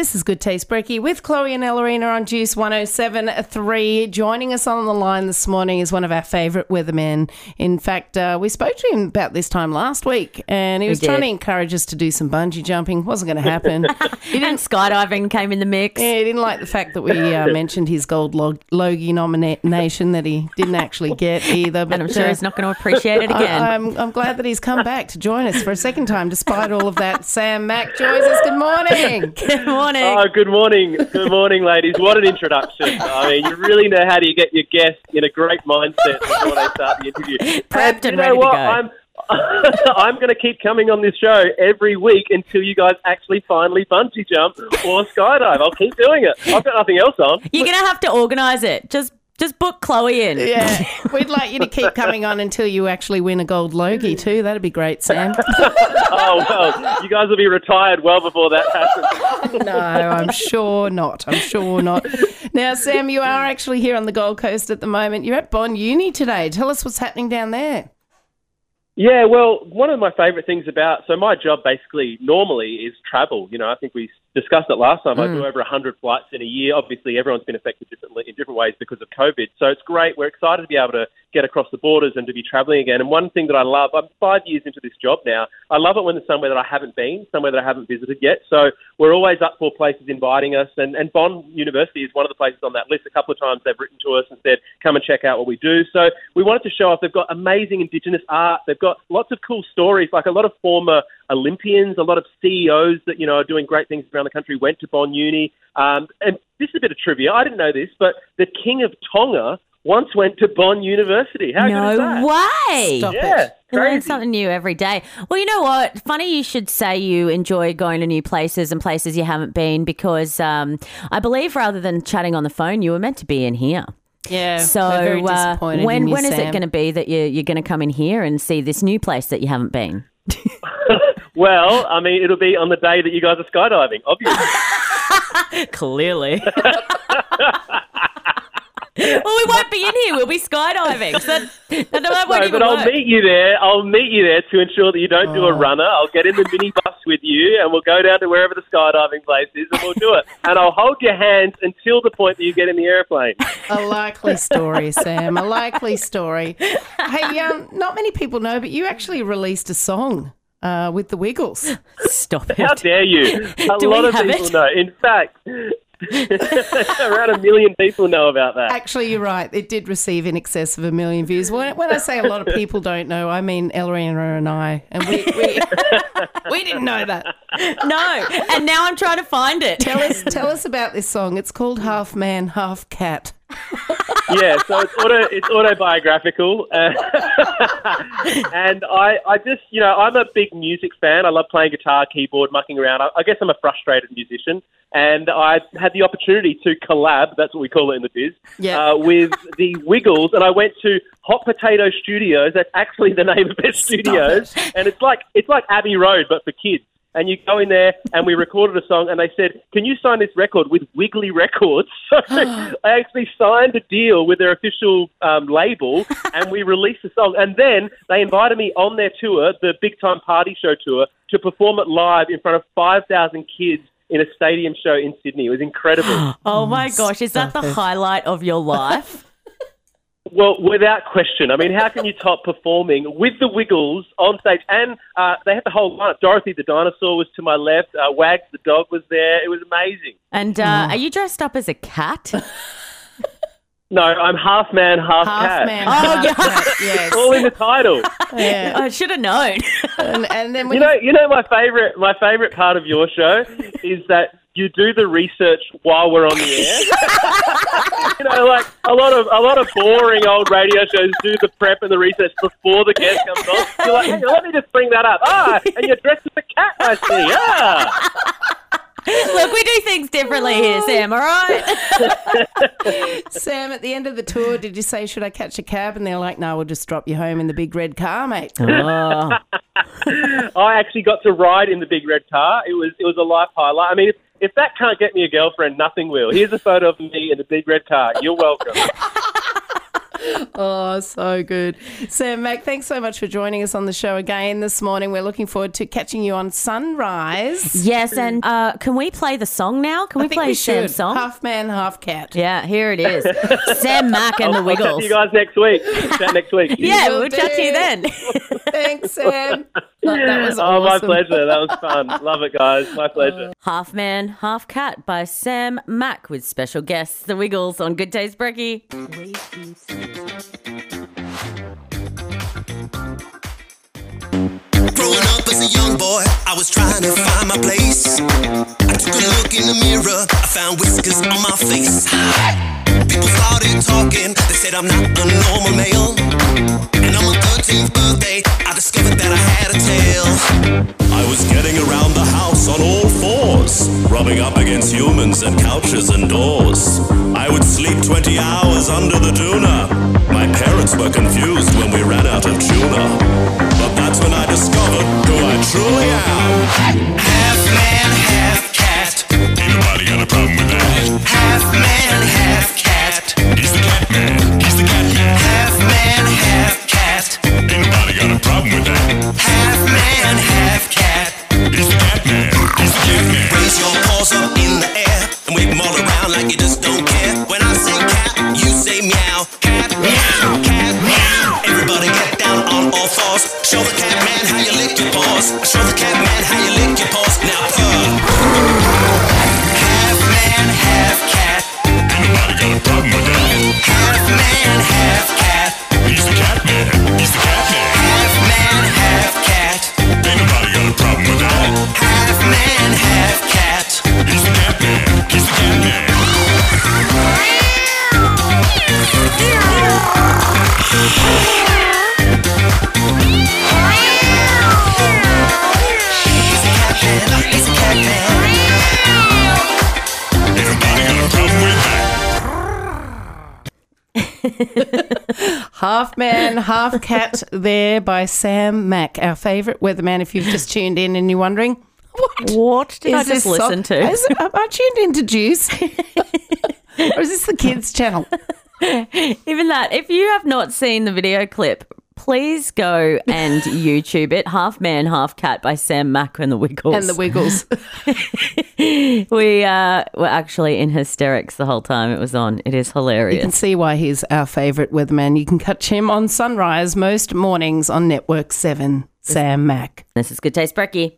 This is Good Taste Brekkie with Chloe and Ellerina on Juice 107.3. Joining us on the line this morning is one of our favourite weathermen. In fact, uh, we spoke to him about this time last week and he was trying to encourage us to do some bungee jumping. Wasn't going to happen. he, And didn't, skydiving came in the mix. yeah, he didn't like the fact that we uh, mentioned his gold log- Logie nomination that he didn't actually get either. But And I'm sure uh, he's not going to appreciate it again. I, am I'm glad that he's come back to join us for a second time despite all of that. Sam Mac joins us. Good morning. Good morning. Oh, good morning. Good morning, ladies. What an introduction. I mean, you really know how to get your guests in a great mindset before they start the interview. Prepped and you know ready to what? go. I'm, I'm going to keep coming on this show every week until you guys actually finally bungee jump or skydive. I'll keep doing it. I've got nothing else on. You're going to have to organise it. Just just book Chloe in. Yeah, we'd like you to keep coming on until you actually win a gold Logie too. That'd be great, Sam. Oh, well, you guys will be retired well before that happens. no, I'm sure not. I'm sure not. Now, Sam, you are actually here on the Gold Coast at the moment. You're at Bond Uni today. Tell us what's happening down there. Yeah, well, one of my favourite things about so my job basically normally is travel. You know, I think we discussed it last time. I mm. do over 100 flights in a year. Obviously, everyone's been affected differently in different ways because of COVID. So it's great. We're excited to be able to get across the borders and to be travelling again. And one thing that I love, I'm five years into this job now. I love it when there's somewhere that I haven't been, somewhere that I haven't visited yet. So we're always up for places inviting us. And, and Bond University is one of the places on that list. A couple of times they've written to us and said, come and check out what we do. So we wanted to show off. They've got amazing Indigenous art. They've got lots of cool stories, like a lot of former Olympians, a lot of CEOs that you know are doing great things around the country went to Bond Uni. Um, and this is a bit of trivia. I didn't know this, but the King of Tonga once went to Bond University. How good is No that? way. Stop Yeah, it. You learn something new every day. Well, you know what? Funny you should say you enjoy going to new places and places you haven't been because um, I believe rather than chatting on the phone, you were meant to be in here. Yeah, So we're very uh, when in you, when is it going to be that you, you're going to come in here and see this new place that you haven't been? Well, I mean, it'll be on the day that you guys are skydiving, obviously. Clearly. well, we won't be in here. We'll be skydiving. So that, that, that won't No, even but I'll work. meet you there. I'll meet you there to ensure that you don't do a runner. I'll get in the minibus with you, and we'll go down to wherever the skydiving place is, and we'll do it. And I'll hold your hands until the point that you get in the airplane. A likely story, Sam. A likely story. Hey, um, not many people know, but you actually released a song uh, with the Wiggles. Stop it. How dare you? A Do lot we of have people it? know. In fact, around a million people know about that. Actually, you're right. It did receive in excess of a million views. When, when I say a lot of people don't know, I mean Elrina and I, and we we, we didn't know that. No. And now I'm trying to find it. Tell us tell us about this song. It's called Half Man, Half Cat. yeah, so it's auto, it's autobiographical, uh, and I, I just, you know, I'm a big music fan. I love playing guitar, keyboard, mucking around. I, I guess I'm a frustrated musician, and I had the opportunity to collab. That's what we call it in the biz. Yeah. Uh, with the Wiggles, and I went to Hot Potato Studios. That's actually the name of their studios, and it's like it's like Abbey Road, but for kids. And you go in there, and we recorded a song, and they said, "Can you sign this record with Wiggly Records?" So I actually signed a deal with their official um, label, and we released the song. And then they invited me on their tour, the Big Time Party Show tour, to perform it live in front of five thousand kids in a stadium show in Sydney. It was incredible. Oh my gosh. Is that the highlight of your life? Well, without question. I mean, how can you top performing with the Wiggles on stage? And uh, they had the whole lineup. Dorothy the dinosaur was to my left. Uh, Wags the dog was there. It was amazing. And uh, are you dressed up as a cat? No, I'm half man, half, Half cat. Man, Oh, Half yeah. Cat. Yes. All in the title. Yeah. I should have known. And, and then when You know, you know, my favorite, my favorite part of your show is that you do the research while we're on the air. you know, like a lot of a lot of boring old radio shows do the prep and the research before the guest comes on. You're like, hey, let me just bring that up. Ah, and you're dressed as a cat, I see. Ah. Look, we do things differently here, Sam, all right? Sam, at the end of the tour, did you say, should I catch a cab? And they're like, no, we'll just drop you home in the big red car, mate. Oh. I actually got to ride in the big red car. It was it was a life highlight. I mean, if, if that can't get me a girlfriend, nothing will. Here's a photo of me in the big red car. You're welcome. Oh, so good. Sam Mac, thanks so much for joining us on the show again this morning. We're looking forward to catching you on Sunrise. Yes, and uh, can we play the song now? Can we think play we Sam's song? Half man, half cat. yeah, here it is. Sam Mac and the I'll chat Wiggles. to you guys next week. Chat next week. Yeah, will we'll chat to you then. Thanks, Sam. That was oh, my pleasure. That was fun. Love it, guys. My pleasure. Half Man, Half Cat by Sam Mac with special guests, the Wiggles on Good Days Brekkie. Growing up as a young boy, I was trying to find my place. I took a look in the mirror, I found whiskers on my face. People started talking, they said I'm not a normal male. Up against humans and couches and doors. I would sleep 20 hours under the doona. My parents were confused when we ran out of tuna. But that's when I discovered who I truly am. Half man, and wave all around like you just Half man, half cat there by Sam Mac, our favourite weatherman. If you've just tuned in and you're wondering, what? What did I just listen song- to? Is, am I tuned into Juice? or is this the kids' channel? Even that, if you have not seen the video clip, please go and YouTube it. Half Man, Half Cat by Sam Mac and the Wiggles. And the Wiggles. we uh, were actually in hysterics the whole time it was on. It is hilarious. You can see why he's our favourite weatherman. You can catch him on Sunrise most mornings on Network 7. Sam Mac. This is Good Taste Brekkie.